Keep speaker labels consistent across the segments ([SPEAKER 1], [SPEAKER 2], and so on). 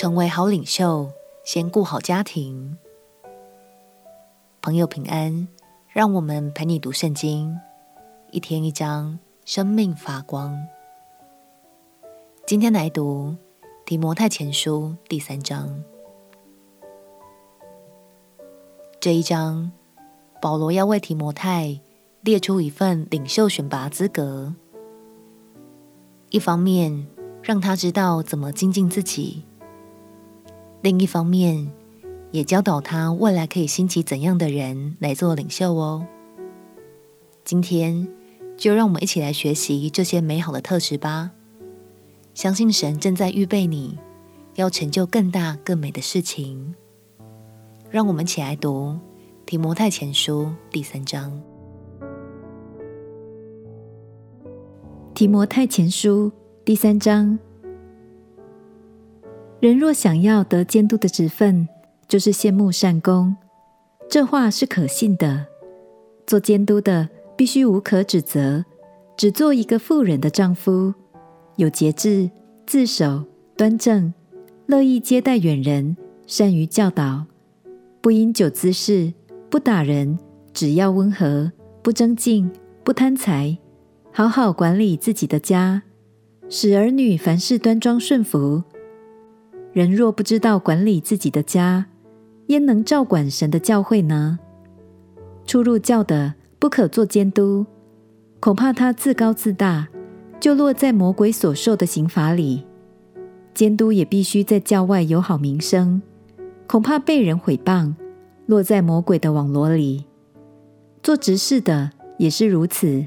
[SPEAKER 1] 成为好领袖，先顾好家庭。朋友平安，让我们陪你读圣经，一天一章，生命发光。今天来读提摩太前书第三章。这一章，保罗要为提摩太列出一份领袖选拔资格，一方面让他知道怎么精进自己。另一方面，也教导他未来可以兴起怎样的人来做领袖哦。今天就让我们一起来学习这些美好的特质吧。相信神正在预备你，要成就更大更美的事情。让我们起来读提摩太前书第三章。
[SPEAKER 2] 提摩太前书第三章。人若想要得监督的职分，就是羡慕善功。这话是可信的。做监督的必须无可指责，只做一个妇人的丈夫，有节制，自守，端正，乐意接待远人，善于教导，不因酒滋事，不打人，只要温和，不争竞，不贪财，好好管理自己的家，使儿女凡事端庄顺服。人若不知道管理自己的家，焉能照管神的教会呢？初入教的不可做监督，恐怕他自高自大，就落在魔鬼所受的刑罚里。监督也必须在教外有好名声，恐怕被人毁谤，落在魔鬼的网罗里。做执事的也是如此，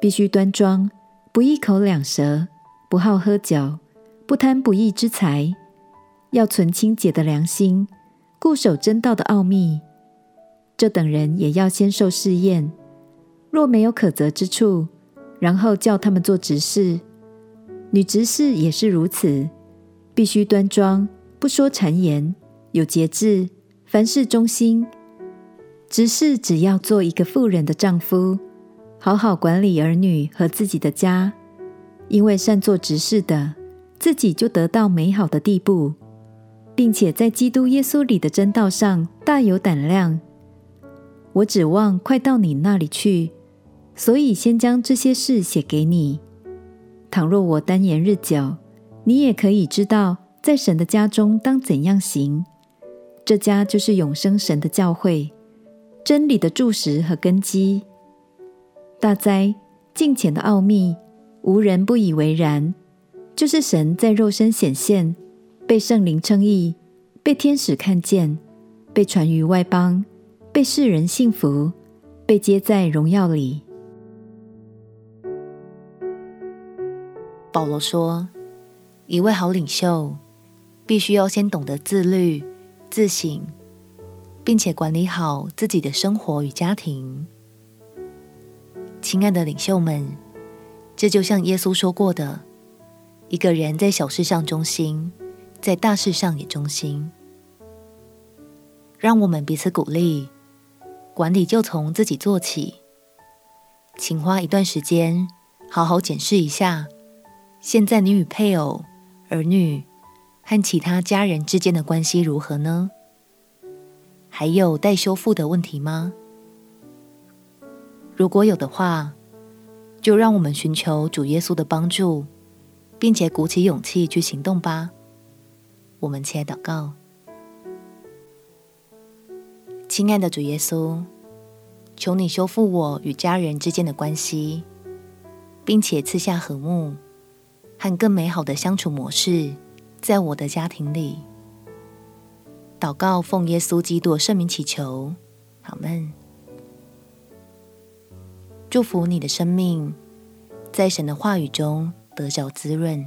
[SPEAKER 2] 必须端庄，不一口两舌，不好喝酒，不贪不义之财。要存清洁的良心，固守真道的奥秘。这等人也要先受试验，若没有可责之处，然后叫他们做执事。女执事也是如此，必须端庄，不说谗言，有节制，凡事忠心。执事只要做一个妇人的丈夫，好好管理儿女和自己的家，因为善做执事的，自己就得到美好的地步。并且在基督耶稣里的真道上大有胆量。我指望快到你那里去，所以先将这些事写给你。倘若我单言日久，你也可以知道在神的家中当怎样行。这家就是永生神的教会，真理的柱石和根基。大哉，敬虔的奥秘，无人不以为然，就是神在肉身显现。被圣灵称义，被天使看见，被传于外邦，被世人信服，被接在荣耀里。
[SPEAKER 1] 保罗说，一位好领袖必须要先懂得自律、自省，并且管理好自己的生活与家庭。亲爱的领袖们，这就像耶稣说过的，一个人在小事上忠心。在大事上也忠心，让我们彼此鼓励。管理就从自己做起，请花一段时间，好好检视一下，现在你与配偶、儿女和其他家人之间的关系如何呢？还有待修复的问题吗？如果有的话，就让我们寻求主耶稣的帮助，并且鼓起勇气去行动吧。我们起来祷告，亲爱的主耶稣，求你修复我与家人之间的关系，并且赐下和睦和更美好的相处模式，在我的家庭里。祷告奉耶稣基督圣名祈求，阿们。祝福你的生命，在神的话语中得着滋润。